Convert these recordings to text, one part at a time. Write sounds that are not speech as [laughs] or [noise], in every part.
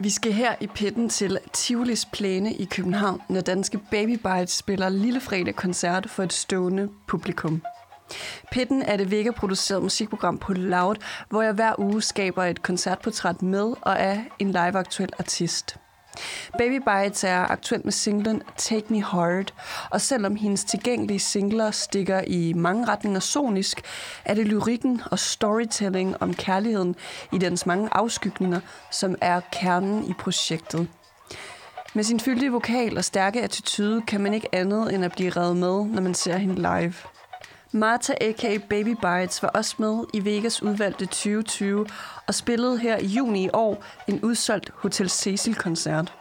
Vi skal her i pitten til Tivolis Plæne i København, når danske Baby Bites spiller Lille Fredag koncert for et stående publikum. Pitten er det Vega-produceret musikprogram på Loud, hvor jeg hver uge skaber et koncertportræt med og af en live-aktuel artist. Baby Bites er aktuelt med singlen Take Me Hard, og selvom hendes tilgængelige singler stikker i mange retninger sonisk, er det lyrikken og storytelling om kærligheden i dens mange afskygninger, som er kernen i projektet. Med sin fyldige vokal og stærke attitude kan man ikke andet end at blive revet med, når man ser hende live. Martha a.k.a. Baby Bites var også med i Vegas udvalgte 2020 og spillede her i juni i år en udsolgt Hotel Cecil-koncert.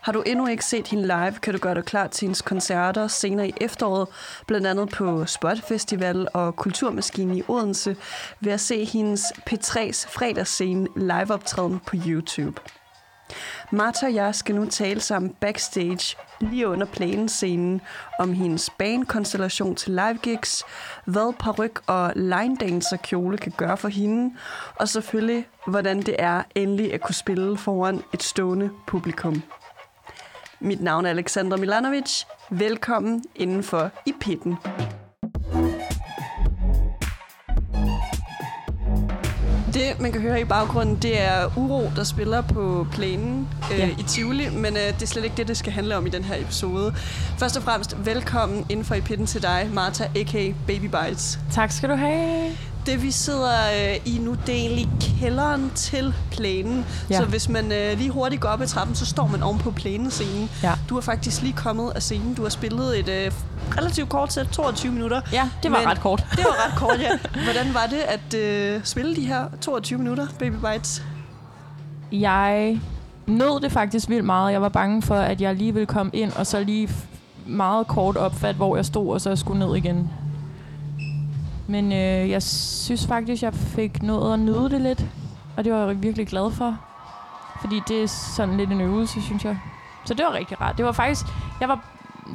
Har du endnu ikke set hende live, kan du gøre dig klar til hendes koncerter senere i efteråret, blandt andet på Spot Festival og Kulturmaskinen i Odense, ved at se hendes P3's fredagsscene liveoptræden på YouTube. Martha og jeg skal nu tale sammen backstage lige under planescenen om hendes banekonstellation til live gigs, hvad paryk og line dancer kjole kan gøre for hende, og selvfølgelig, hvordan det er endelig at kunne spille foran et stående publikum. Mit navn er Alexandra Milanovic. Velkommen indenfor i pitten. Det, man kan høre i baggrunden, det er Uro, der spiller på plænen øh, ja. i Tivoli, men øh, det er slet ikke det, det skal handle om i den her episode. Først og fremmest, velkommen inden for i pitten til dig, Martha, a.k.a. Baby Bites. Tak skal du have. Det vi sidder øh, i nu, det er egentlig kælderen til plænen. Ja. Så hvis man øh, lige hurtigt går op ad trappen, så står man oven på plænescenen. Ja. Du er faktisk lige kommet af scenen. Du har spillet et øh, relativt kort sæt, 22 minutter. Ja, det var men, ret kort. Det var ret kort, ja. [laughs] Hvordan var det at øh, spille de her 22 minutter, Baby Bites? Jeg nød det faktisk vildt meget. Jeg var bange for, at jeg lige ville komme ind, og så lige meget kort opfat, hvor jeg stod, og så skulle ned igen. Men øh, jeg synes faktisk, jeg fik noget at nyde det lidt. Og det var jeg virkelig glad for. Fordi det er sådan lidt en øvelse, synes jeg. Så det var rigtig rart. Det var faktisk... Jeg var,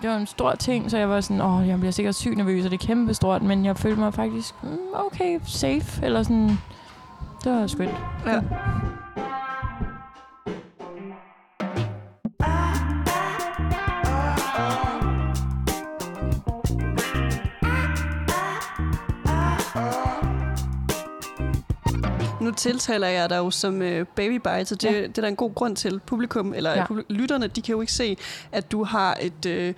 det var en stor ting, så jeg var sådan, åh, jeg bliver sikkert sygt nervøs, og det er kæmpe stort, men jeg følte mig faktisk, mm, okay, safe, eller sådan, det var skønt. Ja. Tiltaler jeg dig jo som øh, baby bite, så det, ja. det er der en god grund til. Publikum, eller ja. lytterne, de kan jo ikke se, at du har et... Øh,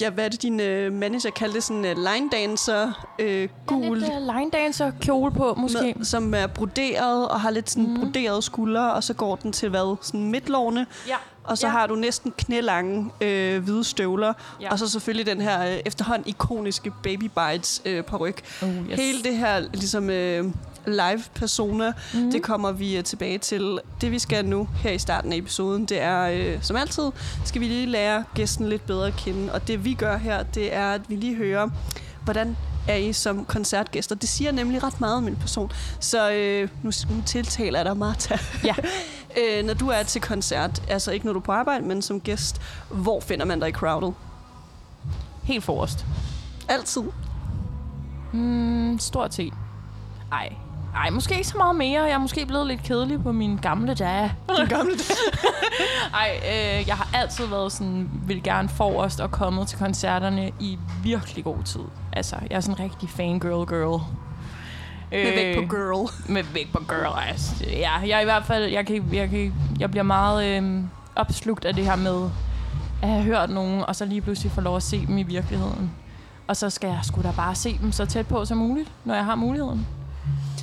ja, hvad er det, din øh, manager kaldte det? Sådan en uh, line dancer, øh, gul... Ja, lidt uh, line dancer kjole på, måske. Med, som er broderet og har lidt sådan mm. broderede skuldre, og så går den til hvad? Sådan midtlårene. Ja. Og så ja. har du næsten knælange øh, hvide støvler. Ja. Og så selvfølgelig den her øh, efterhånden ikoniske Baby Bites øh, ryg. Oh, yes. Hele det her ligesom øh, live persona. Mm. Det kommer vi uh, tilbage til. Det vi skal nu her i starten af episoden, det er uh, som altid, skal vi lige lære gæsten lidt bedre at kende. Og det vi gør her, det er, at vi lige hører, hvordan er I som koncertgæster. Det siger nemlig ret meget om en person. Så øh, nu, nu tiltaler jeg dig, Martha. Ja. [laughs] øh, når du er til koncert, altså ikke når du er på arbejde, men som gæst, hvor finder man dig i crowdet? Helt forrest. Altid? Mm, stort set. Ej, ej, måske ikke så meget mere. Jeg er måske blevet lidt kedelig på min gamle dage. [laughs] Din gamle dage? [laughs] Ej, øh, jeg har altid været sådan, vil gerne forrest og kommet til koncerterne i virkelig god tid. Altså, jeg er sådan en rigtig fangirl girl. Med vægt på øh, girl. [laughs] Med vægt på girl, altså. Ja, jeg i hvert fald, jeg, kan, jeg, kan, jeg bliver meget øh, opslugt af det her med at have hørt nogen, og så lige pludselig få lov at se dem i virkeligheden. Og så skal jeg sgu da bare se dem så tæt på som muligt, når jeg har muligheden.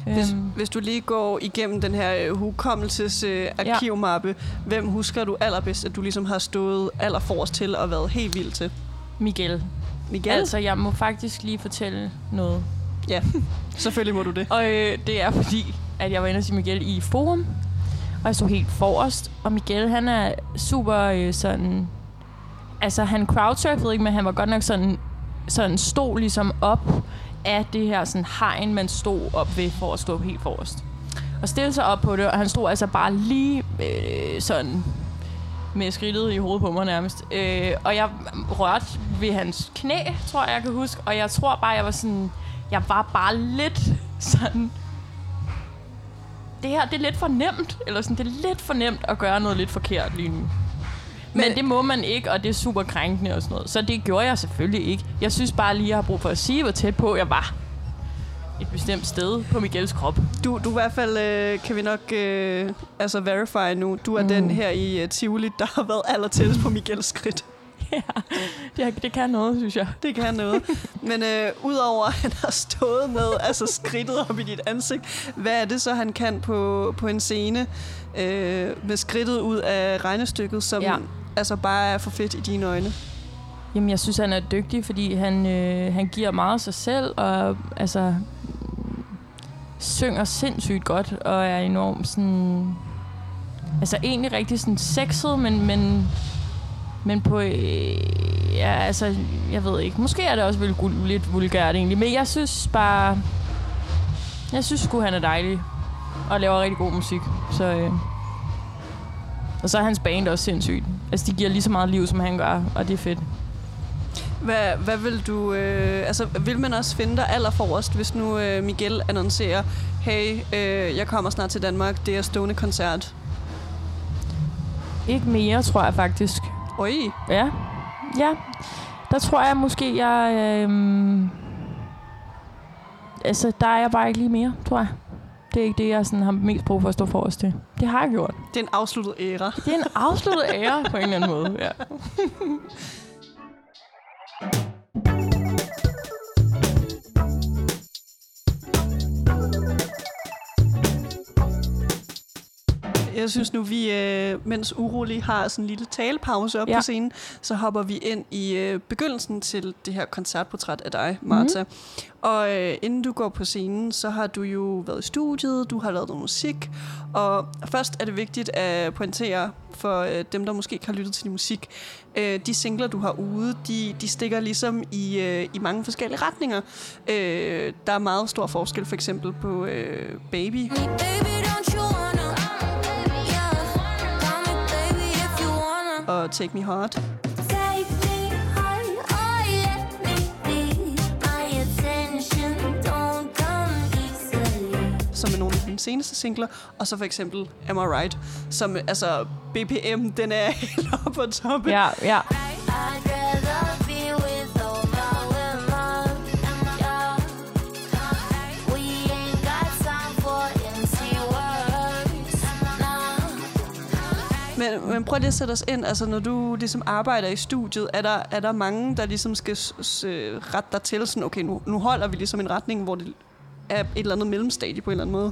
Hvis, øhm. hvis du lige går igennem den her øh, hukommelses øh, arkivmappe, ja. hvem husker du allerbedst, at du ligesom har stået allerforrest til og været helt vild til? Miguel. Miguel? Altså, jeg må faktisk lige fortælle noget. Ja, selvfølgelig må du det. [laughs] og øh, det er fordi, at jeg var inde og sige Miguel i Forum, og jeg så helt forrest. Og Miguel, han er super øh, sådan... Altså, han crowdsurfede ikke, men han var godt nok sådan, sådan stod ligesom op af det her sådan hegn, man stod op ved for at stå helt forrest. og stille sig op på det, og han stod altså bare lige øh, sådan med skridtet i hovedet på mig nærmest. Øh, og jeg rørte ved hans knæ, tror jeg, jeg kan huske. Og jeg tror bare, jeg var sådan... Jeg var bare lidt sådan... Det her, det er lidt for nemt. Eller sådan, det er lidt for nemt at gøre noget lidt forkert lige nu. Men, Men det må man ikke, og det er super krænkende og sådan noget. Så det gjorde jeg selvfølgelig ikke. Jeg synes bare lige, jeg har brug for at sige, hvor tæt på jeg var et bestemt sted på Miguels krop. Du, du i hvert fald, øh, kan vi nok øh, altså verify nu, du er mm. den her i uh, Tivoli, der har været allertættest på Miguels skridt. [laughs] ja, det, det kan noget, synes jeg. Det kan noget. [laughs] Men øh, udover at han har stået med altså skridtet op i dit ansigt, hvad er det så, han kan på, på en scene øh, med skridtet ud af regnestykket, som ja altså bare er for fedt i dine øjne? Jamen, jeg synes, han er dygtig, fordi han, øh, han giver meget af sig selv, og altså synger sindssygt godt, og er enormt sådan... Altså egentlig rigtig sådan sexet, men, men, men på... Øh, ja, altså, jeg ved ikke. Måske er det også lidt, lidt vulgært egentlig, men jeg synes bare... Jeg synes sgu, han er dejlig, og laver rigtig god musik, så... Øh, og så er hans band også sindssygt. Altså, de giver lige så meget liv, som han gør, og det er fedt. Hvad, hvad vil du... Øh, altså, vil man også finde dig allerforrest, hvis nu øh, Miguel annoncerer, hey, øh, jeg kommer snart til Danmark, det er stående koncert? Ikke mere, tror jeg faktisk. Oj. Ja. Ja. Der tror jeg måske, jeg... Øh, altså, der er jeg bare ikke lige mere, tror jeg. Det er ikke det, jeg sådan har mest brug for at stå forrest til. Det har jeg gjort. Det er en afsluttet æra. Det er en afsluttet æra på en eller anden måde, ja. [laughs] Jeg synes nu, vi, øh, mens Urolig har sådan en lille talepause op ja. på scenen, så hopper vi ind i øh, begyndelsen til det her koncertportræt af dig, Martha. Mm. Og øh, inden du går på scenen, så har du jo været i studiet, du har lavet noget musik, og først er det vigtigt at pointere for øh, dem, der måske ikke har lyttet til din musik, øh, de singler, du har ude, de, de stikker ligesom i, øh, i mange forskellige retninger. Øh, der er meget stor forskel for eksempel på øh, Baby. Baby og Take Me Hard. som er nogle af de seneste singler, og så for eksempel Am I Right, som altså BPM, den er [laughs] helt oppe på toppen. Ja, ja. Men, men prøv lige at sætte os ind, altså når du ligesom arbejder i studiet, er der, er der mange, der ligesom skal rette dig til, sådan, okay, nu, nu holder vi ligesom en retning, hvor det er et eller andet mellemstadie på en eller anden måde?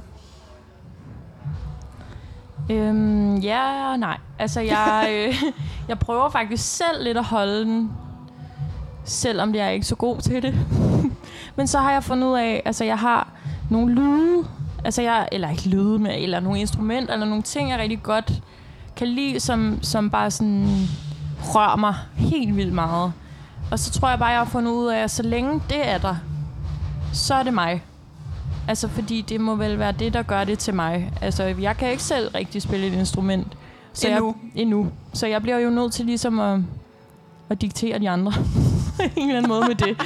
Øhm, ja og nej. Altså, jeg, [laughs] øh, [laughs] jeg prøver faktisk selv lidt at holde den, selvom jeg er ikke så god til det. [laughs] Men så har jeg fundet ud af, altså jeg har nogle lyde, altså jeg, eller ikke lyde, med, eller nogle instrumenter, eller nogle ting, jeg rigtig godt kan lide, som, som bare sådan rører mig helt vildt meget. Og så tror jeg bare, jeg har fundet ud af, at så længe det er der, så er det mig. Altså, fordi det må vel være det, der gør det til mig. Altså, jeg kan ikke selv rigtig spille et instrument. Så endnu. Jeg, endnu. Så jeg bliver jo nødt til ligesom at, at diktere de andre. [laughs] en eller anden måde med det.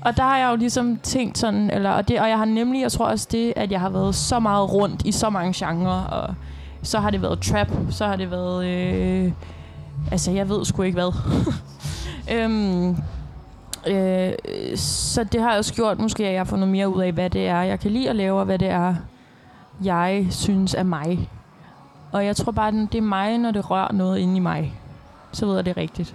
Og der har jeg jo ligesom tænkt sådan, eller, og, det, og jeg har nemlig, jeg tror også det, at jeg har været så meget rundt i så mange genrer, og så har det været trap, så har det været... Øh, altså, jeg ved sgu ikke hvad. [laughs] øhm, øh, så det har jeg også gjort måske, at jeg har fundet mere ud af, hvad det er, jeg kan lide at lave, og hvad det er, jeg synes er mig. Og jeg tror bare, det er mig, når det rører noget inde i mig. Så ved jeg det rigtigt.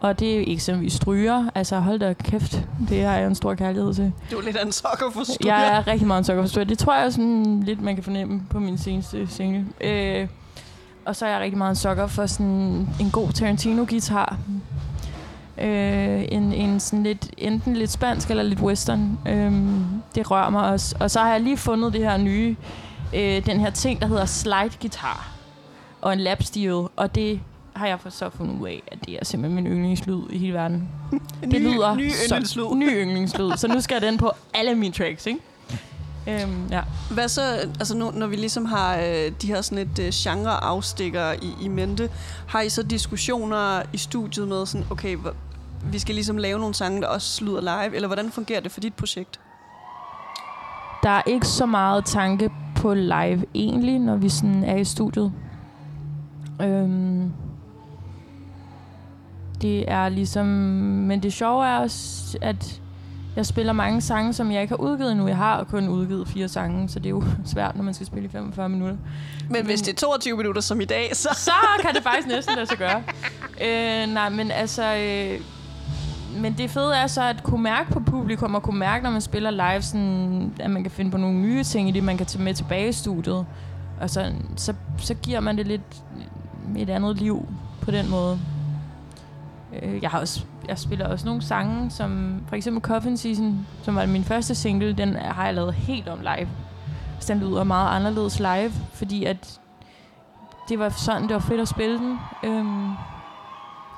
Og det er eksempelvis stryger. Altså hold da kæft, det har jeg en stor kærlighed til. Du er lidt af en sokker for stryger. Jeg er rigtig meget en sokker for stryger. Det tror jeg sådan lidt, man kan fornemme på min seneste single. Øh, og så er jeg rigtig meget en sokker for sådan en god Tarantino-guitar. Øh, en, en sådan lidt, enten lidt spansk eller lidt western. Øh, det rører mig også. Og så har jeg lige fundet det her nye, øh, den her ting, der hedder slide-guitar. Og en lap steel. Og det har jeg så fundet ud af, at det er simpelthen min yndlingslyd i hele verden. [laughs] det lyder ny yndlingslyd. ny yndlingslyd. Så nu skal den på alle mine tracks, ikke? Øhm, ja. Hvad så, altså nu, når vi ligesom har øh, de her sådan et øh, genre-afstikker i, i mente, har I så diskussioner i studiet med sådan, okay, vi skal ligesom lave nogle sange, der også lyder live, eller hvordan fungerer det for dit projekt? Der er ikke så meget tanke på live egentlig, når vi sådan er i studiet. Øhm, det er ligesom... Men det sjove er også, at jeg spiller mange sange, som jeg ikke har udgivet endnu. Jeg har kun udgivet fire sange, så det er jo [laughs] svært, når man skal spille i 45 minutter. Men, men hvis det er 22 minutter som i dag, [laughs] så... Så kan det faktisk næsten lade sig gøre. Øh, nej, men altså... Øh, men det fede er så at kunne mærke på publikum, og kunne mærke, når man spiller live, sådan, at man kan finde på nogle nye ting i det, man kan tage med tilbage i studiet. Og så, så, så giver man det lidt et andet liv på den måde. Øh, jeg, har også, jeg spiller også nogle sange, som for eksempel Coffin Season, som var min første single, den har jeg lavet helt om live. Så den lyder meget anderledes live, fordi at det var sådan, det var fedt at spille den. Øhm,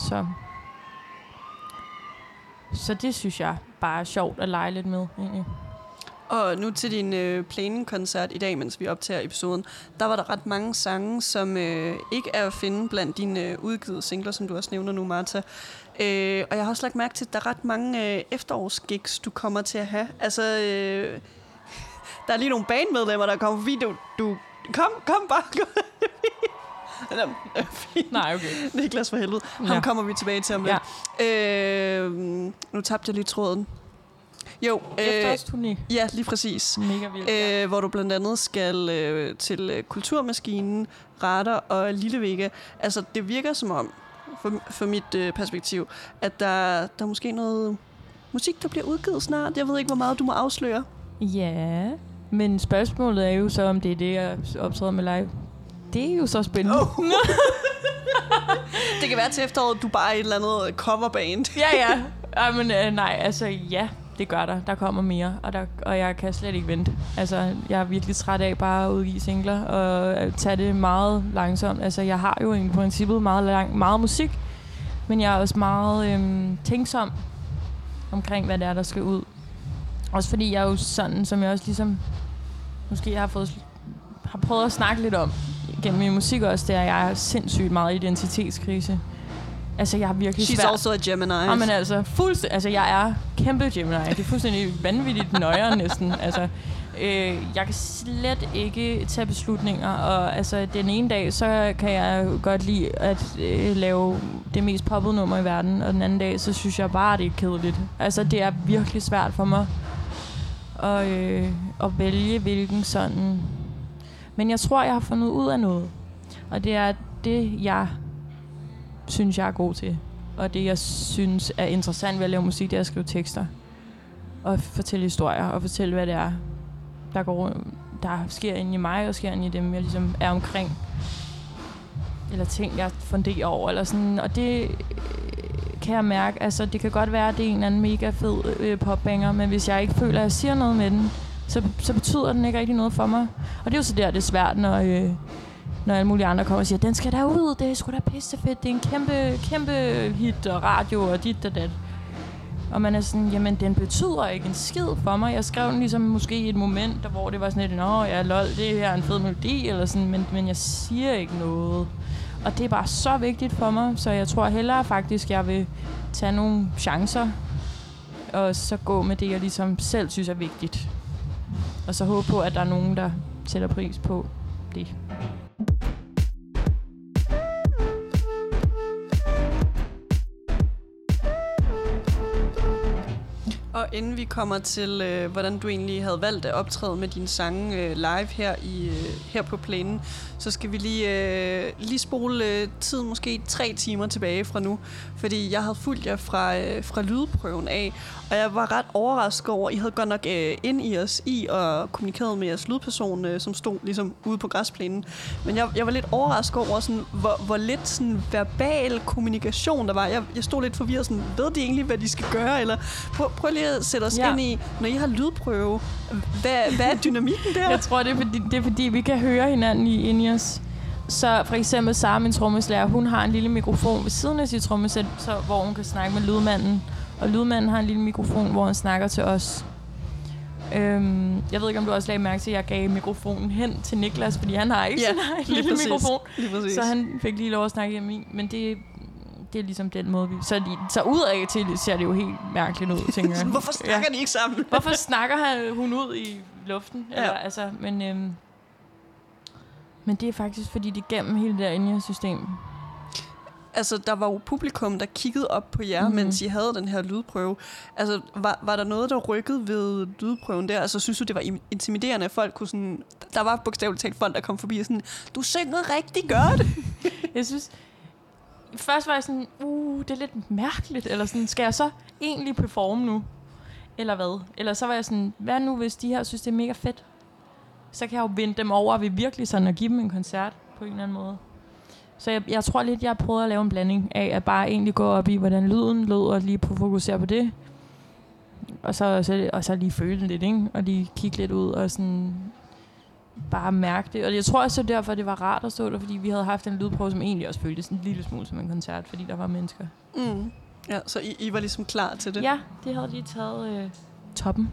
så så det synes jeg bare er sjovt at lege lidt med. Egentlig. Og nu til din øh, planning-koncert i dag, mens vi optager episoden, der var der ret mange sange, som øh, ikke er at finde blandt dine øh, udgivet singler, som du også nævner nu, Martha. Øh, og jeg har også lagt mærke til, at der er ret mange øh, efterårsgigs, du kommer til at have. Altså, øh, [laughs] der er lige nogle bandmedlemmer, der kommer forbi. Du, du kom, kom bare. [laughs] Øh, fint. Nej, okay. Niklas for helvede. Ham Ja. kommer vi tilbage til om lidt. Øh, nu tabte jeg lige tråden. Jo, øh, Efterårsturné. ja, lige præcis. Mega vildt. ja. Øh, hvor du blandt andet skal øh, til øh, Kulturmaskinen, Radar og Lille Vega. Altså, det virker som om, for, for mit øh, perspektiv, at der, der er måske noget musik, der bliver udgivet snart. Jeg ved ikke, hvor meget du må afsløre. Ja, men spørgsmålet er jo så, om det er det, jeg optræder med live. Det er jo så spændende. Oh. [laughs] Det kan være til efteråret, du bare er et eller andet coverband. ja, ja. Ej, men øh, nej, altså ja, det gør der. Der kommer mere, og, der, og jeg kan slet ikke vente. Altså, jeg er virkelig træt af bare at udgive singler og tage det meget langsomt. Altså, jeg har jo i princippet meget, lang, meget musik, men jeg er også meget øhm, tænksom omkring, hvad det er, der skal ud. Også fordi jeg er jo sådan, som jeg også ligesom måske har fået har prøvet at snakke lidt om gennem min musik også, det er, at jeg er sindssygt meget identitetskrise. Altså, jeg har virkelig She's svært... also a Gemini. Ja, men altså, fuldstændig, altså, jeg er kæmpe Gemini. Det er fuldstændig vanvittigt nøjere næsten. Altså, øh, jeg kan slet ikke tage beslutninger, og altså, den ene dag, så kan jeg godt lide at øh, lave det mest poppede nummer i verden, og den anden dag, så synes jeg bare, det er kedeligt. Altså, det er virkelig svært for mig at, øh, at vælge, hvilken sådan... Men jeg tror, jeg har fundet ud af noget. Og det er det, jeg synes, jeg er god til. Og det, jeg synes er interessant ved at lave musik, det er at skrive tekster. Og fortælle historier, og fortælle, hvad det er, der, går, der sker inde i mig, og sker inde i dem, jeg ligesom er omkring. Eller ting, jeg funderer over, eller sådan. Og det øh, kan jeg mærke, altså det kan godt være, at det er en eller anden mega fed øh, popbanger, men hvis jeg ikke føler, at jeg siger noget med den, så, så betyder den ikke rigtig noget for mig. Og det er jo så der, det er svært, når, øh, når alle mulige andre kommer og siger, den skal der ud, det er sgu da pisse fedt, det er en kæmpe, kæmpe hit og radio og dit og dat. Og man er sådan, jamen den betyder ikke en skid for mig. Jeg skrev den ligesom måske i et moment, der, hvor det var sådan lidt, nå ja, lol, det her er en fed melodi, eller sådan, men, men jeg siger ikke noget. Og det er bare så vigtigt for mig, så jeg tror hellere faktisk, jeg vil tage nogle chancer, og så gå med det, jeg ligesom selv synes er vigtigt. Og så håbe på, at der er nogen, der sætter pris på det. Inden vi kommer til, øh, hvordan du egentlig havde valgt at optræde med dine sange øh, live her, i, øh, her på plænen, så skal vi lige, øh, lige spole øh, tiden måske tre timer tilbage fra nu. Fordi jeg havde fulgt jer fra, øh, fra lydprøven af, og jeg var ret overrasket over, I havde godt nok øh, ind i os i og kommunikeret med jeres lydperson, øh, som stod ligesom ude på græsplænen. Men jeg, jeg var lidt overrasket over, sådan, hvor, hvor lidt sådan, verbal kommunikation der var. Jeg, jeg stod lidt forvirret, sådan, ved de egentlig, hvad de skal gøre? Eller prøv, prøv lige at sætte os Ja. ind i, når I har lydprøve, hvad, hvad er dynamikken der? [laughs] Jeg tror, det er, fordi, det er fordi, vi kan høre hinanden i, inde i os. Så for eksempel Sara, min trommeslager, hun har en lille mikrofon ved siden af sit trommesæt, så, hvor hun kan snakke med lydmanden. Og lydmanden har en lille mikrofon, hvor han snakker til os. Øhm, jeg ved ikke, om du også lagde mærke til, at jeg gav mikrofonen hen til Niklas, fordi han har ikke Ja, ja, sådan en lige lille præcis. mikrofon. Så han fik lige lov at snakke i min. Men det, det er ligesom den måde, vi... Så, de, så udad til ser det jo helt mærkeligt ud, tænker jeg. [laughs] Hvorfor snakker ja. de ikke sammen? [laughs] Hvorfor snakker han, hun ud i luften? Ja. Eller, altså, men, øhm, men det er faktisk, fordi de gennem hele det der Enya-system. Altså, der var jo publikum, der kiggede op på jer, Mhm. mm-hmm. mens I havde den her lydprøve. Altså, var, var der noget, der rykkede ved lydprøven der? Altså, synes du, det var im- intimiderende, at folk kunne sådan... Der var bogstaveligt talt folk, der kom forbi og sådan, du synger rigtig godt. [laughs] Jeg synes... Først var jeg sådan, uh, det er lidt mærkeligt. Eller sådan, skal jeg så egentlig performe nu? Eller hvad? Eller så var jeg sådan, hvad nu, hvis de her synes, det er mega fedt? Så kan jeg jo vinde dem over ved virkelig sådan at give dem en koncert på en eller anden måde. Så jeg, jeg tror lidt, jeg prøvede at lave en blanding af at bare egentlig gå op i, hvordan lyden lød, og lige på fokusere på det. Og så, så, og så lige føle det lidt, ikke? Og lige kigge lidt ud og sådan bare mærke det. Og jeg tror også, det er derfor, det var rart at stå der, fordi vi havde haft en lydprøve, som egentlig også føltes en lille smule som en koncert, fordi der var mennesker. Mm. Ja, så I, I var ligesom klar til det. Ja, det havde de taget øh, toppen.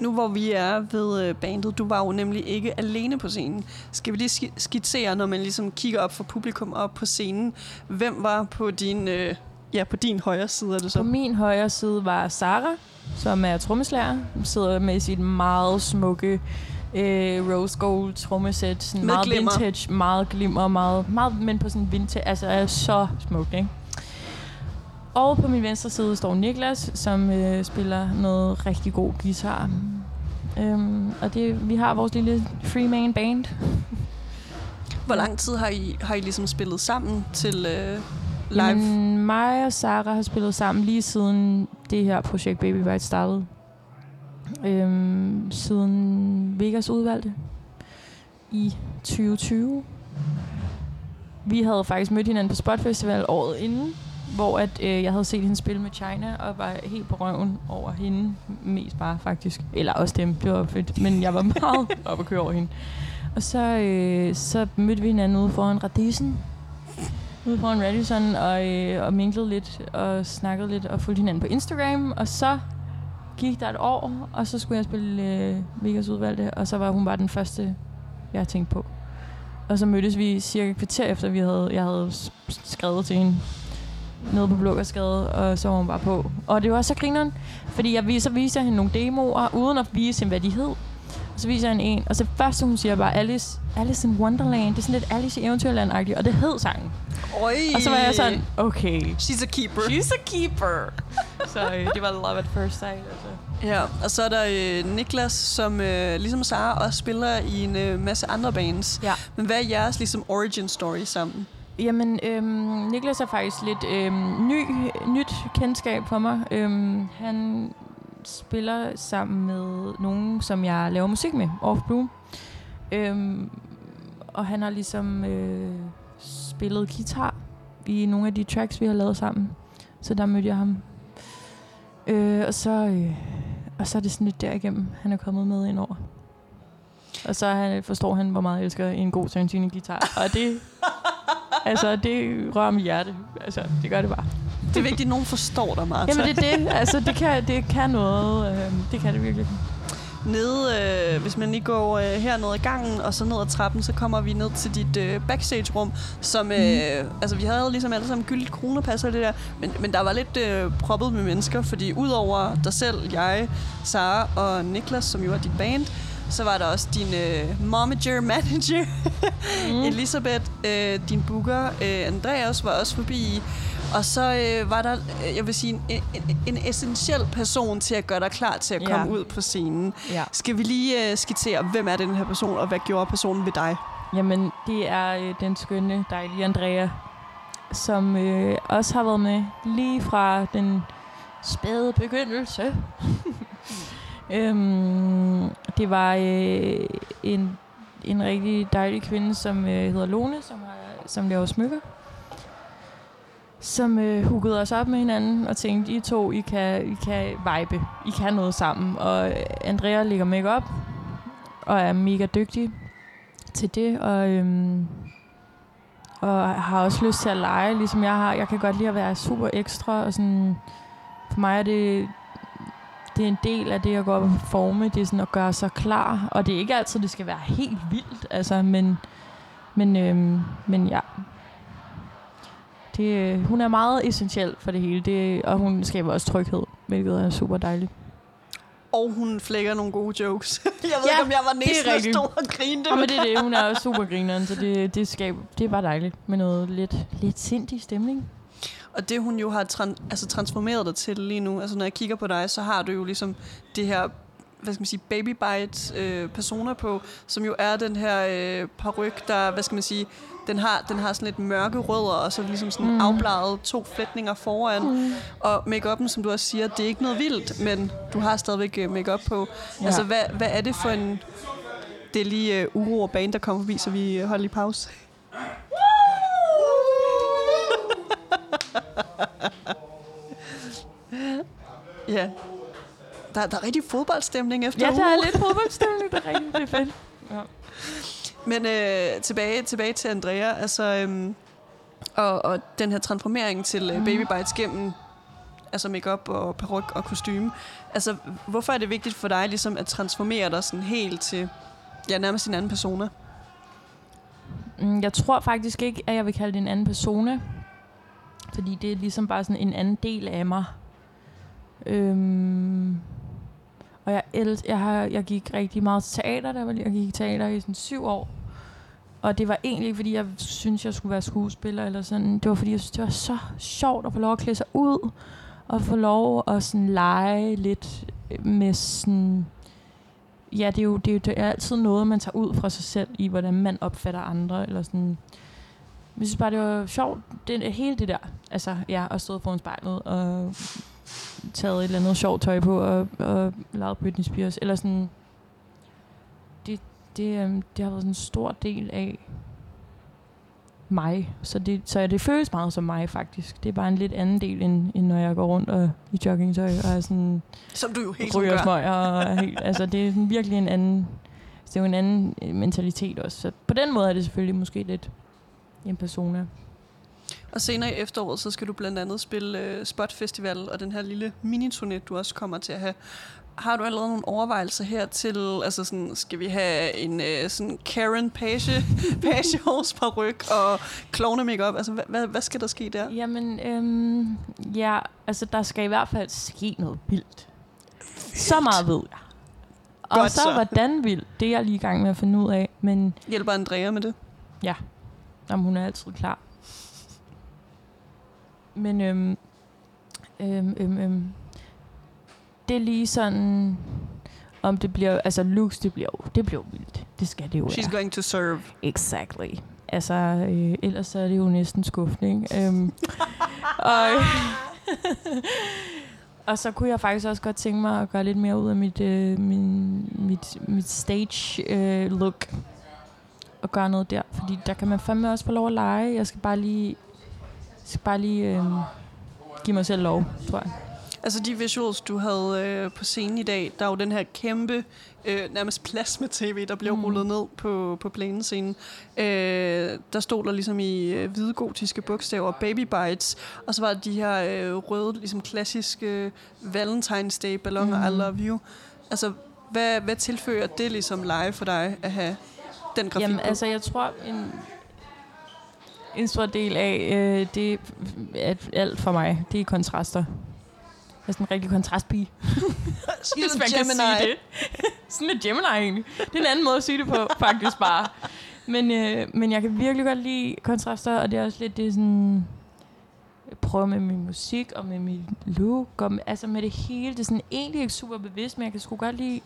Nu hvor vi er ved øh, bandet, du var jo nemlig ikke alene på scenen. Skal vi lige ski- skitsere, når man ligesom kigger op for publikum op på scenen, hvem var på din, øh, ja, på din højre side, er det På så? min højre side var Sara, som er trommeslager. Sidder med sit meget smukke øh, rose gold trommesæt. Sådan Med meget glimmer. vintage, meget glimmer, meget, meget, men på sådan vintage, altså er så smukt, ikke? Og på min venstre side står Niklas, som øh, spiller noget rigtig god guitar. Øhm, og det, vi har vores lille free man band. Hvor lang tid har I, har I ligesom spillet sammen til øh, live? Jamen, mig og Sara har spillet sammen lige siden det her projekt Baby Bite startede. Øhm, siden Vegas udvalgte i 2020. Vi havde faktisk mødt hinanden på Spot Festival året inden, hvor at, øh, jeg havde set hende spille med China, og var helt på røven over hende. Mest bare, faktisk. Eller også dem, det var fedt. Men jeg var meget [laughs] op at køre over hende. Og så, øh, så mødte vi hinanden ude foran Radisen, ude foran Radisson og, øh, og minglede lidt og snakkede lidt og fulgte hinanden på Instagram. Og så gik der et år, og så skulle jeg spille øh, Vegas udvalgte, og så var hun bare den første, jeg tænkte på. Og så mødtes vi cirka et kvarter efter, vi havde, jeg havde skrevet til hende nede på Blågårdsgade, og så var hun bare på. Og det var så grineren, fordi jeg viser, så viste jeg hende nogle demoer, uden at vise hende, hvad de hed. Og så viser jeg hende en, og så først hun siger bare Alice, Alice in Wonderland. Det er sådan lidt Alice i Eventyrland-agtigt, og det hed sangen. Oj. Og så var jeg sådan, okay, She's a keeper. she's a keeper. så øh, det var love at first sight. Altså. Ja, og så er der øh, Niklas, som øh, ligesom Sara også spiller i en øh, masse andre bands. Ja. Men hvad er jeres ligesom origin story sammen? Jamen, øhm, Niklas er faktisk lidt øhm, ny, nyt kendskab for mig. Øhm, han spiller sammen med nogen, som jeg laver musik med, Off Blue. Øhm, og han har ligesom øh, spillet guitar i nogle af de tracks, vi har lavet sammen. Så der mødte jeg ham. Øh, og, så, øh, og så er det sådan lidt derigennem, han er kommet med ind over. Og så han, forstår han, hvor meget jeg elsker en god Tarantino guitar. Og det, [laughs] altså, det rører mit hjerte. Altså, det gør det bare. Det er vigtigt, at nogen forstår dig, Martha. Jamen, det er det. Altså, det kan, det kan noget. Øh, det kan det virkelig. Nede, øh, hvis man lige går øh, hernede ad gangen, og så ned ad trappen, så kommer vi ned til dit øh, backstage-rum, som, øh, altså vi havde ligesom alle sammen gyldigt kronepas og det der, men, men der var lidt øh, proppet med mennesker, fordi udover dig selv, jeg, Sara og Niklas, som jo var dit band, så var der også din øh, momager, manager, [laughs] mm. Elisabeth, øh, din booker, øh, Andreas var også forbi, og så øh, var der, øh, jeg vil sige, en, en, en essentiel person til at gøre dig klar til at Ja. komme ud på scenen. Ja. Skal vi lige øh, skitsere, hvem er den her person, og hvad gjorde personen ved dig? Jamen, det er øh, den skønne, dejlige Andrea, som øh, også har været med lige fra den spæde begyndelse. [laughs] øhm, det var øh, en, en rigtig dejlig kvinde, som øh, hedder Lone, som, har, som laver smykker. Som øh, huggede os op med hinanden og tænkte, I to, I kan, I kan vibe. I kan noget sammen. Og Andrea Andrea lægger makeup og er mega dygtig til det, og, øhm, og har også lyst til at lege, ligesom jeg har. Jeg kan godt lide at være super ekstra, og sådan, for mig er det det er en del af det at gå op og forme, det er sådan at gøre sig klar. Og det er ikke altid, det skal være helt vildt, altså, men, men, øhm, men ja. Det, øh, hun er meget essentiel for det hele, det, og hun skaber også tryghed, hvilket er super dejligt. Og hun flækker nogle gode jokes. [laughs] jeg ved Ja, ikke, om jeg var næsten og stod og grinte. Ja, men det er det, hun er [laughs] også super grineren, så det, det, skaber, det er bare dejligt med noget lidt, lidt sindig stemning. Og det hun jo har tran- altså transformeret dig til lige nu, altså når jeg kigger på dig, så har du jo ligesom det her hvad skal man sige, baby bite øh, persona på, som jo er den her øh, paryk, der, hvad skal man sige, den har, den har sådan lidt mørke rødder, og så ligesom sådan Mm. afbladet to flætninger foran. Mm. Og make som du også siger, det er ikke noget vildt, men du har stadigvæk øh, make på. Ja. Altså, hvad, hvad er det for en... Det er lige øh, uro og bane, der kommer forbi, så vi øh, holder lige pause. [laughs] Ja. Der, der er rigtig fodboldstemning efter Ja, der er lidt fodboldstemning, det er rigtigt, det er fedt. Ja. Men øh, tilbage, tilbage til Andrea, altså, øhm, og, og den her transformering til øh, Baby Bites gennem altså makeup og peruk og kostume. Altså, hvorfor er det vigtigt for dig ligesom at transformere dig sådan helt til, ja, nærmest din anden persona? Mm, Jeg tror faktisk ikke, at jeg vil kalde det en anden persona. Fordi det er ligesom bare sådan en anden del af mig. Øhm, og jeg, el- jeg, har, jeg gik rigtig meget til teater, der var jeg gik i teater i sådan syv år. Og det var egentlig ikke, fordi jeg synes jeg skulle være skuespiller eller sådan. Det var, fordi jeg synes, det var så sjovt at få lov at klæde sig ud. Og få lov at sådan lege lidt med sådan... Ja, det er jo det er, jo- det er altid noget, man tager ud fra sig selv i, hvordan man opfatter andre. Eller sådan. Jeg synes bare, det var sjovt. Det, hele det der. Altså, ja, at stå foran spejlet og taget et eller andet sjovt tøj på og, og lavet Britney Spears. Eller sådan... Det, det, øhm, det har været sådan en stor del af mig. Så det, så det føles meget som mig, faktisk. Det er bare en lidt anden del, end, end når jeg går rundt og, i joggingtøj og er sådan Som du jo helt ryger smøger og helt, altså det er sådan virkelig en anden det er jo en anden mentalitet også. Så på den måde er det selvfølgelig måske lidt en persona. Og senere i efteråret, så skal du blandt andet spille øh, Spot Festival og den her lille miniturné, du også kommer til at have. Har du allerede nogle overvejelser her til, altså sådan, skal vi have en øh, sådan Karen Page, [laughs] Pagehårs paryk og klovne makeup? Altså, hvad, hvad, hvad skal der ske der? Jamen, øhm, ja, altså der skal i hvert fald ske noget vildt. Så meget ved jeg. Og Godt så, så. hvordan vildt, det er jeg lige i gang med at finde ud af. Men Hjælper Andrea med det? Jamen, hun er altid klar. Men øhm, øhm, øhm, øhm, det er lige sådan, om det bliver, altså looks, det bliver jo, det bliver vildt. Det skal det jo She's være. going to serve. Exactly. Altså, øh, ellers så er det jo næsten skuffende, ikke? Øhm, [laughs] og, [laughs] og så kunne jeg faktisk også godt tænke mig at gøre lidt mere ud af mit, øh, min, mit, mit stage øh, look. Og gøre noget der. Fordi der kan man fandme også få lov at lege. Jeg skal bare lige, skal bare lige øh, give mig selv lov, tror jeg. Altså de visuals, du havde øh, på scenen i dag, der er jo den her kæmpe, øh, nærmest plasma-tv, der blev Mm. rullet ned på, på planescenen. Øh, der stod der ligesom i øh, hvide gotiske bogstaver, Baby Bites, og så var der de her øh, røde, ligesom klassiske Valentine's Day balloner, Mm. I love you. Altså, hvad, hvad tilføjer det ligesom live for dig at have den grafik Jamen, på? altså, jeg tror, en, en stor del af øh, det, at alt for mig, det er kontraster. Jeg er sådan en rigtig kontrastpige. [laughs] Hvis man kan sige det. sådan en Gemini egentlig. Det er en anden måde at sige det på, faktisk bare. Men, øh, men jeg kan virkelig godt lide kontraster, og det er også lidt det sådan... Jeg prøver med min musik og med mit look, og med, altså med det hele. Det er sådan egentlig ikke super bevidst, men jeg kan sgu godt lide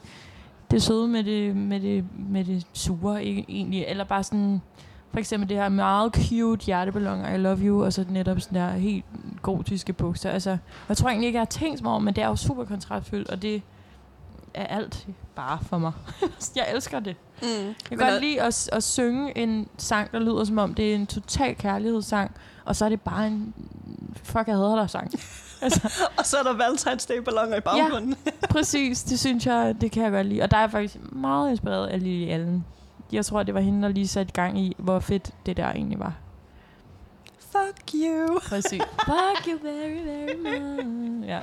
det søde med det, med det, med det sure egentlig. Eller bare sådan, for eksempel det her meget cute hjerteballon, I love you, og så netop sådan der helt gotiske bukser. Altså, jeg tror egentlig ikke, jeg har tænkt mig over, men det er jo super kontrastfyldt, og det er alt bare for mig. [laughs] jeg elsker det. Mm. Jeg kan godt er- lide at, at synge en sang, der lyder som om, det er en total kærlighedssang, og så er det bare en fuck, jeg hader dig sang. [laughs] altså, Og så er der Valentine's Day balloner i baggrunden. præcis, det synes jeg, det kan jeg godt lide. Og der er jeg faktisk meget inspireret af Lily Allen. Jeg tror, det var hende, der lige satte gang i, hvor fedt det der egentlig var. Fuck you. Præcis. [laughs] Fuck you very, very much. Ja.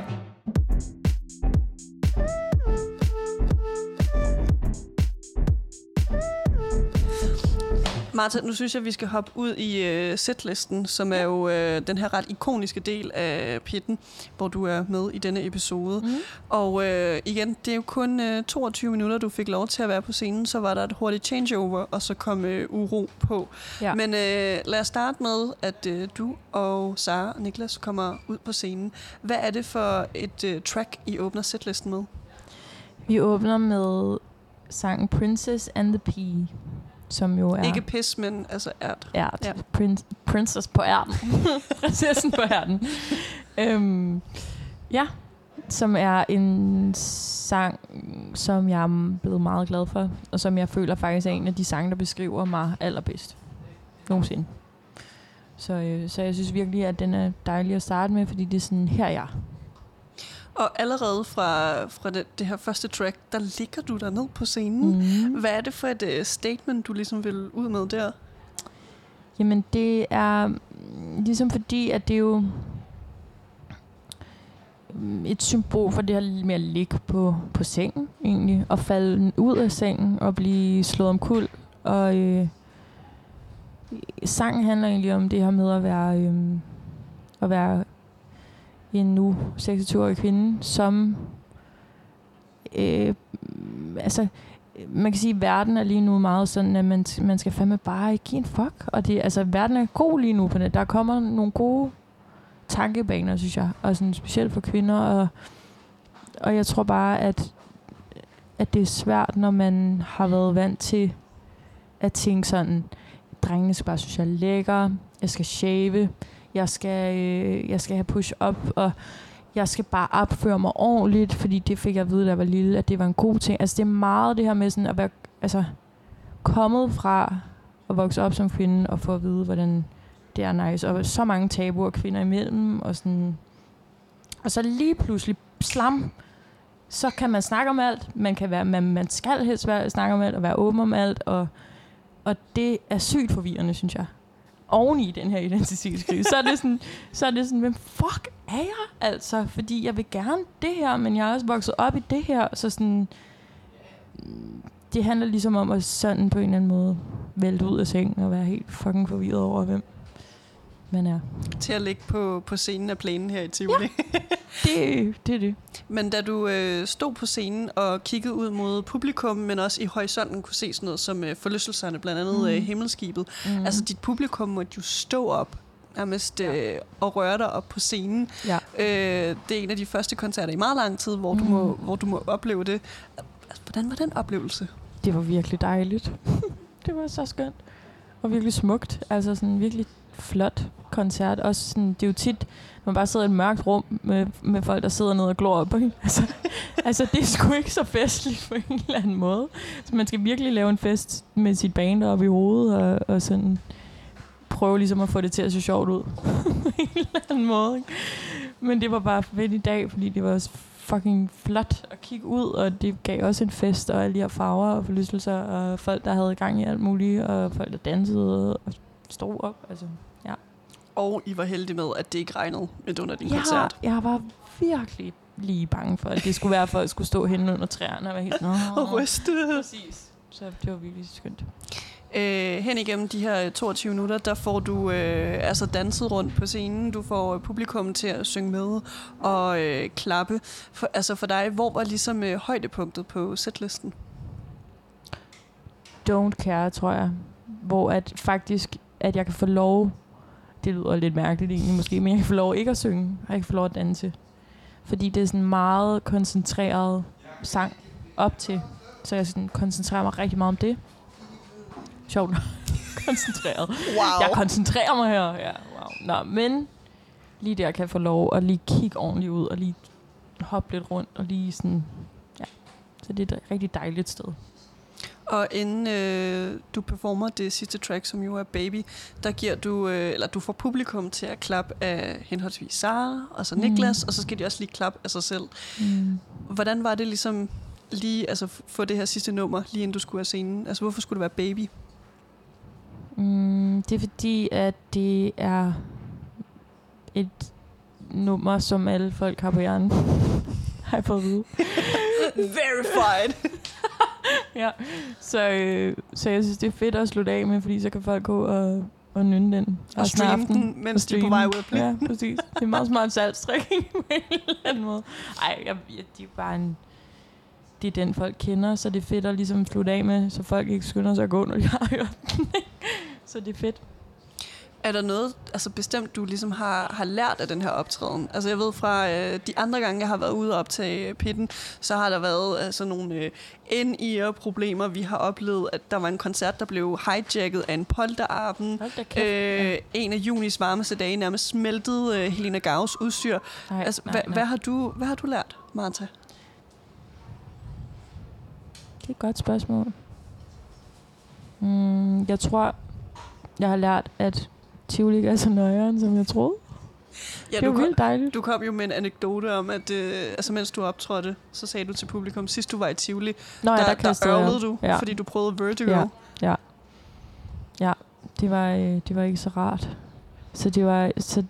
Martha, nu synes jeg, vi skal hoppe ud i øh, setlisten, som er jo øh, den her ret ikoniske del af Pitten, hvor du er med i denne episode. Mm. Og øh, igen, det er jo kun øh, 22 minutter, du fik lov til at være på scenen. Så var der et hurtigt changeover, og så kom øh, uro på. Ja. Men øh, lad os starte med, at øh, du og Sara og Niklas kommer ud på scenen. Hvad er det for et øh, track, I åbner setlisten med? Vi åbner med sangen Princess and the Pea, som jo er... Ikke pis, men altså ært. ært. Ja. Prin- princess på ærten. [laughs] Prinsessen på ærten. øhm, ja, som er en sang, som jeg er blevet meget glad for, og som jeg føler faktisk er en af de sange, der beskriver mig allerbedst. Nogensinde. Så, øh, så jeg synes virkelig, at den er dejlig at starte med, fordi det er sådan, her er jeg. Og allerede fra, fra det, det her første track, der ligger du der ned på scenen. Mm. Hvad er det for et uh, statement, du ligesom vil ud med der? Jamen, det er mm, ligesom fordi, at det er jo mm, et symbol for det her med at ligge på, på sengen, egentlig. Og falde ud af sengen og blive slået om kul. Og øh, sangen handler egentlig om det her med at være, øh, at være en nu 26-årig kvinde, som øh, altså man kan sige, at verden er lige nu meget sådan, at man, man skal fandme bare ikke give en fuck. Og det, altså, verden er god lige nu på det. Der kommer nogle gode tankebaner, synes jeg. Og sådan, specielt for kvinder. Og, og jeg tror bare, at, at det er svært, når man har været vant til at tænke sådan, drengene skal bare synes, jeg er lækker, jeg skal shave, jeg skal, øh, jeg skal have push-up, og jeg skal bare opføre mig ordentligt, fordi det fik jeg at vide, da jeg var lille, at det var en god ting. Altså det er meget det her med sådan at være altså, kommet fra at vokse op som kvinde og få at vide, hvordan det er nice. Og så mange tabuer kvinder imellem. Og, sådan. og så lige pludselig, slam, så kan man snakke om alt. Man, kan være, man, man skal helst være, snakke om alt og være åben om alt. Og, og det er sygt forvirrende, synes jeg oven i den her identitetskrise, så er det sådan, så er det sådan, hvem fuck er jeg altså? Fordi jeg vil gerne det her, men jeg er også vokset op i det her, så sådan, det handler ligesom om at sådan på en eller anden måde vælte ud af sengen og være helt fucking forvirret over, hvem man er. Til at ligge på, på scenen af plænen her i Tivoli. Ja. [laughs] Det, det er det. Men da du øh, stod på scenen og kiggede ud mod publikum, men også i horisonten kunne se sådan noget som øh, forlystelserne, blandt andet Mm. øh, himmelskibet. Mm. Altså dit publikum måtte jo stå op nærmest Ja. øh, og røre dig op på scenen. ja. Øh, det er en af de første koncerter i meget lang tid, hvor, mm. du, må, hvor du må opleve det. Altså, hvordan var den oplevelse? Det var virkelig dejligt. [laughs] det var så skønt. Og virkelig smukt. Altså sådan virkelig flot koncert. Også sådan, det er jo tit, når man bare sidder i et mørkt rum med, med folk, der sidder nede og glor op Ikke? [laughs] Altså, altså, det er sgu ikke så festligt på en eller anden måde. Så man skal virkelig lave en fest med sit band op i hovedet, og, og sådan prøve ligesom at få det til at se sjovt ud. [laughs] på en eller anden måde. Ikke? Men det var bare fedt i dag, fordi det var også fucking flot at kigge ud, og det gav også en fest, og alle de her farver og forlystelser, og folk, der havde gang i alt muligt, og folk, der dansede og stod op. Altså, Og I var heldige med, at det ikke regnede midt under din jeg, koncert. jeg var virkelig lige bange for, at det skulle være, at folk skulle stå henne under træerne og være helt... [laughs] Og ryste. Præcis. Så det var virkelig skønt. Øh, hen igennem de her 22 minutter, der får du øh, altså danset rundt på scenen. Du får øh, publikum til at synge med og øh, klappe. For, altså for dig, hvor var ligesom øh, højdepunktet på setlisten? Don't Care, tror jeg. Hvor at faktisk, at jeg kan få lov, det lyder lidt mærkeligt egentlig måske, men jeg kan få lov ikke at synge, og jeg kan få lov at danse. Fordi det er sådan meget koncentreret sang op til, så jeg sådan koncentrerer mig rigtig meget om det. Sjovt [laughs] koncentreret. Wow. Jeg koncentrerer mig her. Ja, wow. Nå, men lige der kan jeg få lov at lige kigge ordentligt ud, og lige hoppe lidt rundt, og lige sådan, ja. Så det er et rigtig dejligt sted. Og inden øh, du performer det sidste track, som jo er Baby, der giver du, øh, eller du får publikum til at klappe af henholdsvis Sara og så Mm. Niklas, og så skal de også lige klappe af sig selv. Mm. Hvordan var det ligesom lige altså få det her sidste nummer, lige inden du skulle af scenen? Altså hvorfor skulle det være Baby? Mm, det er fordi, at det er et nummer, som alle folk har på hjernen. [laughs] har jeg fået at vide. Verified. [laughs] ja. Så, øh, så jeg synes, det er fedt at slutte af med, fordi så kan folk gå og, og nynde den. Og af streame den, mens Og de er på vej ud af. Ja, præcis. Det er meget smart salgstrækning [laughs] på en eller anden måde. Ej, jeg, jeg, det er bare en... Det er den, folk kender, så det er fedt at ligesom slutte af med, så folk ikke skynder sig at gå, når de har [laughs] hørt den. så det er fedt. Er der noget altså bestemt, du ligesom har, har lært af den her optræden? Altså jeg ved fra øh, de andre gange, jeg har været ude og optage pitten, så har der været altså, nogle øh, ind-ear-problemer. Vi har oplevet, at der var en koncert, der blev hijacket af en kæft. Øh, en af junis varmeste dage nærmest smeltede øh, Helena Gavs udstyr. nej, Altså, nej, hvad, nej. hvad, har du, hvad har du lært, Martha? Det er et godt spørgsmål. Mm, jeg tror, jeg har lært, at Tivoli ikke er så nøjeren, som jeg troede. Ja, det er kom, vildt dejligt. du kom jo med en anekdote om, at øh, altså, mens du optrådte, så sagde du til publikum, sidst du var i Tivoli, Nå, ja, der, der, der ørlede du, Ja. fordi du prøvede Vertigo. Ja. Ja, det var, øh, det var ikke så rart. Så det var, så,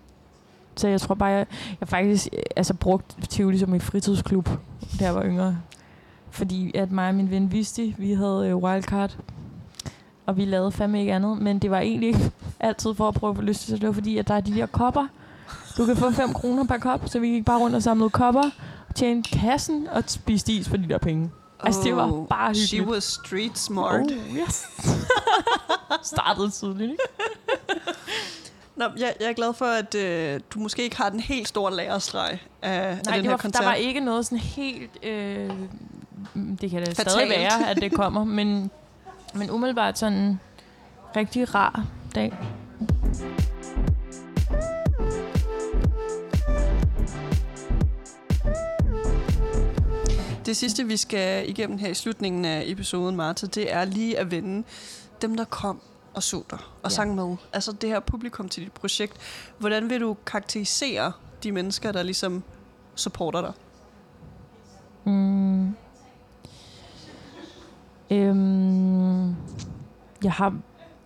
så jeg tror bare, jeg, jeg faktisk øh, altså, brugte Tivoli som en fritidsklub, da jeg var yngre. Fordi at mig og min ven vidste, vi havde øh, wildcard, og vi lavede fandme ikke andet, men det var egentlig ikke altid for at prøve at få lyst til, det var fordi, at der er de der kopper. Du kan få 5 kroner per kop, så vi gik bare rundt og samlede kopper, tjente kassen og spiste is for de der penge. Altså, det var bare She hyggeligt. was street smart. Oh, yes. [laughs] Startede tidligt, ikke? Nå, jeg, jeg er glad for, at øh, du måske ikke har den helt store lagerstreg af, af Nej, den det her var, koncert. der var ikke noget sådan helt... Øh, det kan da Fatalt. stadig være, at det kommer, men, men umiddelbart sådan rigtig rar dag. Det sidste, vi skal igennem her i slutningen af episoden, Martha, det er lige at vende dem, der kom og så dig og Ja. sang med. Altså det her publikum til dit projekt. Hvordan vil du karakterisere de mennesker, der ligesom supporter dig? Mm. Øhm, jeg har...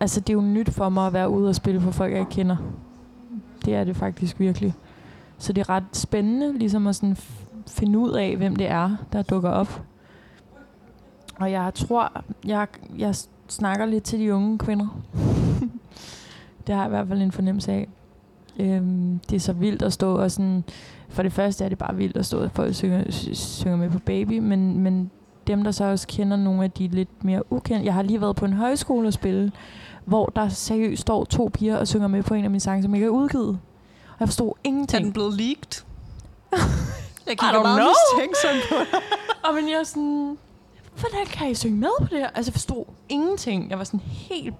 Altså, det er jo nyt for mig at være ude og spille for folk, jeg kender. Det er det faktisk virkelig. Så det er ret spændende, ligesom at sådan f- finde ud af, hvem det er, der dukker op. Og jeg tror, jeg, jeg snakker lidt til de unge kvinder. [laughs] det har jeg i hvert fald en fornemmelse af. Øhm, det er så vildt at stå og sådan... For det første er det bare vildt at stå, og folk synger, synger med på Baby, men, men dem, der så også kender nogle af de lidt mere ukendte... Jeg har lige været på en højskole og spille, hvor der seriøst står to piger og synger med på en af mine sange, som ikke er udgivet. Og jeg forstod Er ingenting. den blevet leaked? [laughs] Jeg I kigger don't meget mistænksom på. [laughs] Og men jeg er sådan, hvordan kan I synge med på det her? Altså, jeg forstod ingenting. Jeg var sådan helt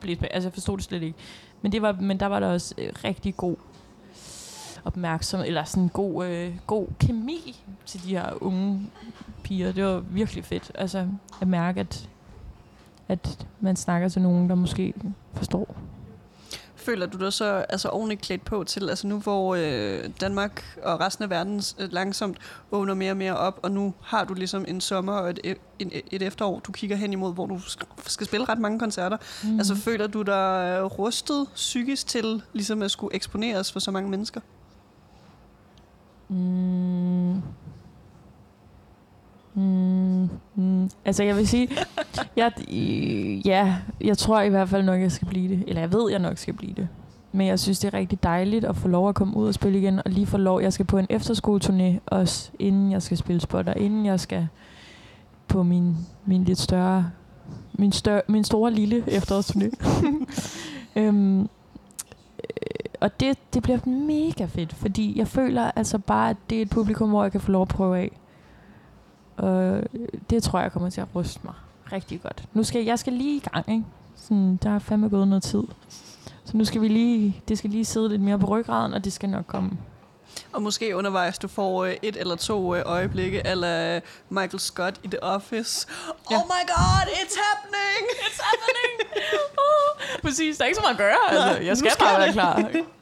blæst. Altså, jeg forstod det slet ikke. Men, det var, men der var der også øh, rigtig god opmærksom, eller sådan god, øh, god kemi til de her unge piger. Det var virkelig fedt. Altså, at mærke, at, at man snakker til nogen, der måske forstår. Føler du dig så altså, ordentligt klædt på til, altså nu hvor øh, Danmark og resten af verden øh, langsomt åbner mere og mere op, og nu har du ligesom en sommer og et, e- en, et efterår, du kigger hen imod, hvor du sk- skal spille ret mange koncerter. Mm. Mm. Altså føler du dig øh, rustet psykisk til ligesom at skulle eksponeres for så mange mennesker? Mm. Mm. Mm. Altså, jeg vil sige, [laughs] jeg, øh, ja, jeg tror i hvert fald nok, jeg skal blive det. Eller jeg ved, jeg nok skal blive det. Men jeg synes, det er rigtig dejligt at få lov at komme ud og spille igen. Og lige få lov, jeg skal på en efterskoleturné også, inden jeg skal spille spotter. Inden jeg skal på min, min lidt større, min, større, min store lille efterårsturné. [laughs] øhm, øh, og det, det bliver mega fedt, fordi jeg føler altså bare, at det er et publikum, hvor jeg kan få lov at prøve af. Og det tror jeg kommer til at ryste mig rigtig godt. Nu skal jeg skal lige i gang, ikke? Sådan, der er fandme gået noget tid. Så nu skal vi lige, det skal lige sidde lidt mere på ryggraden, og det skal nok komme. Og måske undervejs, du får øh, et eller to øh, øjeblikke, eller Michael Scott i The Office. Ja. Oh my god, it's happening! It's happening! [laughs] uh, præcis, der er ikke så meget at gøre. Altså, jeg skal skal bare være klar. [laughs]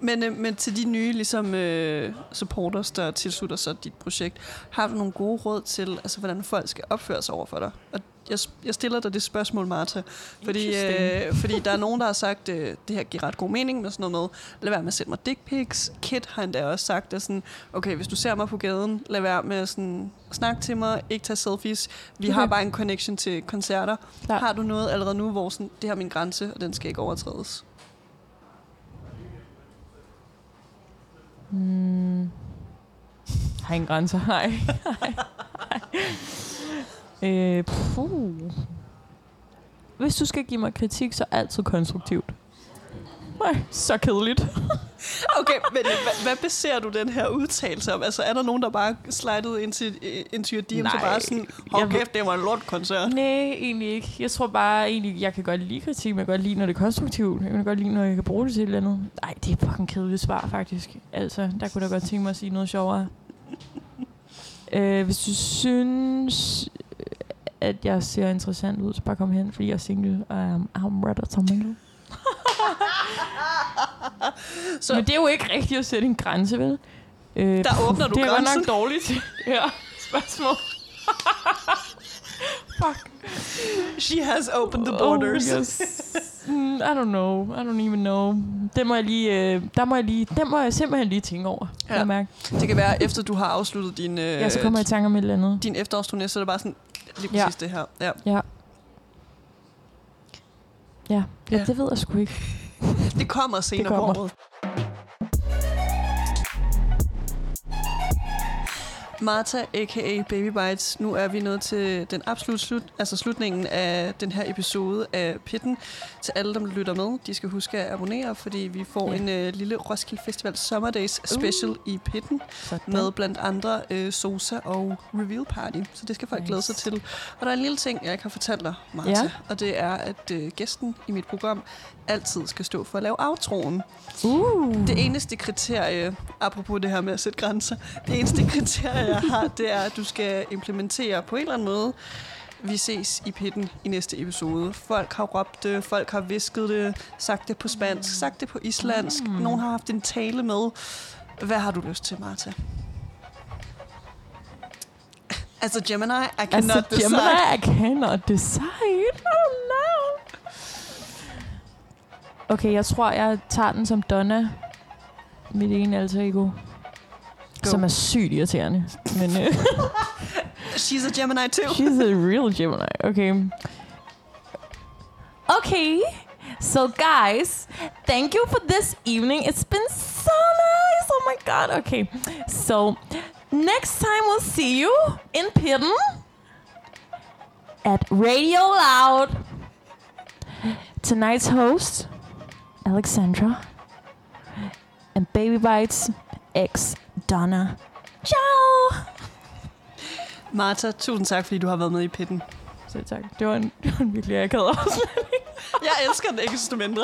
Men, øh, men til de nye ligesom, øh, supporters, der tilslutter sig dit projekt, har du nogle gode råd til, altså, hvordan folk skal opføre sig over for dig? Og jeg, jeg stiller dig det spørgsmål, Martha. Fordi, øh, fordi der er nogen, der har sagt, øh, det her giver ret god mening med sådan noget med, lad være med at sende mig dick pics. Kit har endda også sagt, at sådan, okay, hvis du ser mig på gaden, lad være med at sådan, snakke til mig, ikke tage selfies. Vi Okay. har bare en connection til koncerter. Klar. Har du noget allerede nu, hvor sådan, det her er min grænse, og den skal ikke overtrædes? Mm. Har ingen grænser? [laughs] Nej. Nej. Øh, puh. Hvis du skal give mig kritik, så altid konstruktivt. Nej, så kedeligt. [laughs] Okay, men hvad, hvad baserer du den her udtalelse om? Altså, er der nogen, der bare slidede ind til, ind til og Nej, bare sådan, hold kæft, det var en lort-koncert? Nej, egentlig ikke. Jeg tror bare egentlig, jeg kan godt lide kritik, men jeg kan godt lide, når det er konstruktivt. Jeg kan godt lide, når jeg kan bruge det til et eller andet. Nej, det er fucking kedeligt svar, faktisk. Altså, der kunne da godt tænke mig at sige noget sjovere. øh, hvis du synes, at jeg ser interessant ud, så bare kom hen, fordi jeg er single, og um, I'm ready to mingle. Så-. Men det er jo ikke rigtigt at sætte en grænse, vel? Øh, Der åbner du Det er godt grænsen. nok dårligt [laughs] det her spørgsmål. [laughs] Fuck. She has opened the borders. Oh, yes. mm, I don't know. I don't even know. Den må jeg lige, øh, der må jeg lige, den må jeg simpelthen lige tænke over. Ja. Ja. Jeg mærke. Det kan være, efter du har afsluttet din, øh, Ja, så kommer jeg i tanke om et eller andet. din efterårsturné, så er det bare sådan, lige Ja. præcis det her. Ja. Ja. Ja, ja, Ja. det ved jeg sgu ikke. Det kommer senere kommer. på året. Martha, a.k.a. Baby Bites. Nu er vi nået til den absolut slut, altså slutningen af den her episode af Pitten. Til alle, der lytter med, de skal huske at abonnere, fordi vi får Ja. en øh, lille Roskilde Festival Summerdays special i Pitten Sådan. med blandt andre øh, Sosa og Reveal Party. Så det skal folk Nice. glæde sig til. Og der er en lille ting, jeg ikke har fortalt dig, Martha. Ja. Og det er, at øh, gæsten i mit program altid skal stå for at lave outroen. Uh. Det eneste kriterie, apropos det her med at sætte grænser, det eneste kriterie, jeg har, det er, at du skal implementere på en eller anden måde, vi ses i pitten i næste episode. Folk har råbt det, folk har visket det, sagt det på spansk, sagt det på islandsk. Mm. Nogen har haft en tale med. Hvad har du lyst til, Martha? Altså Gemini, I cannot Altså, decide. Gemini, I cannot decide. Don't know. Okay, jeg tror, jeg tager den som Donna. Mit ene alter ego. Som er sygt irriterende. Men øh, [laughs] She's a Gemini too. she's a real Gemini. Okay. Okay. So guys, thank you for this evening. It's been so nice. Oh my god. Okay. So next time we'll see you in Pitten at Radio Loud. Tonight's host, Alexandra, and Baby Bites ex Donna. Ciao. Martha, tusind tak, fordi du har været med i pitten. Så tak. Det var en, det var en virkelig akavet afsnit. Jeg elsker den ikke desto mindre.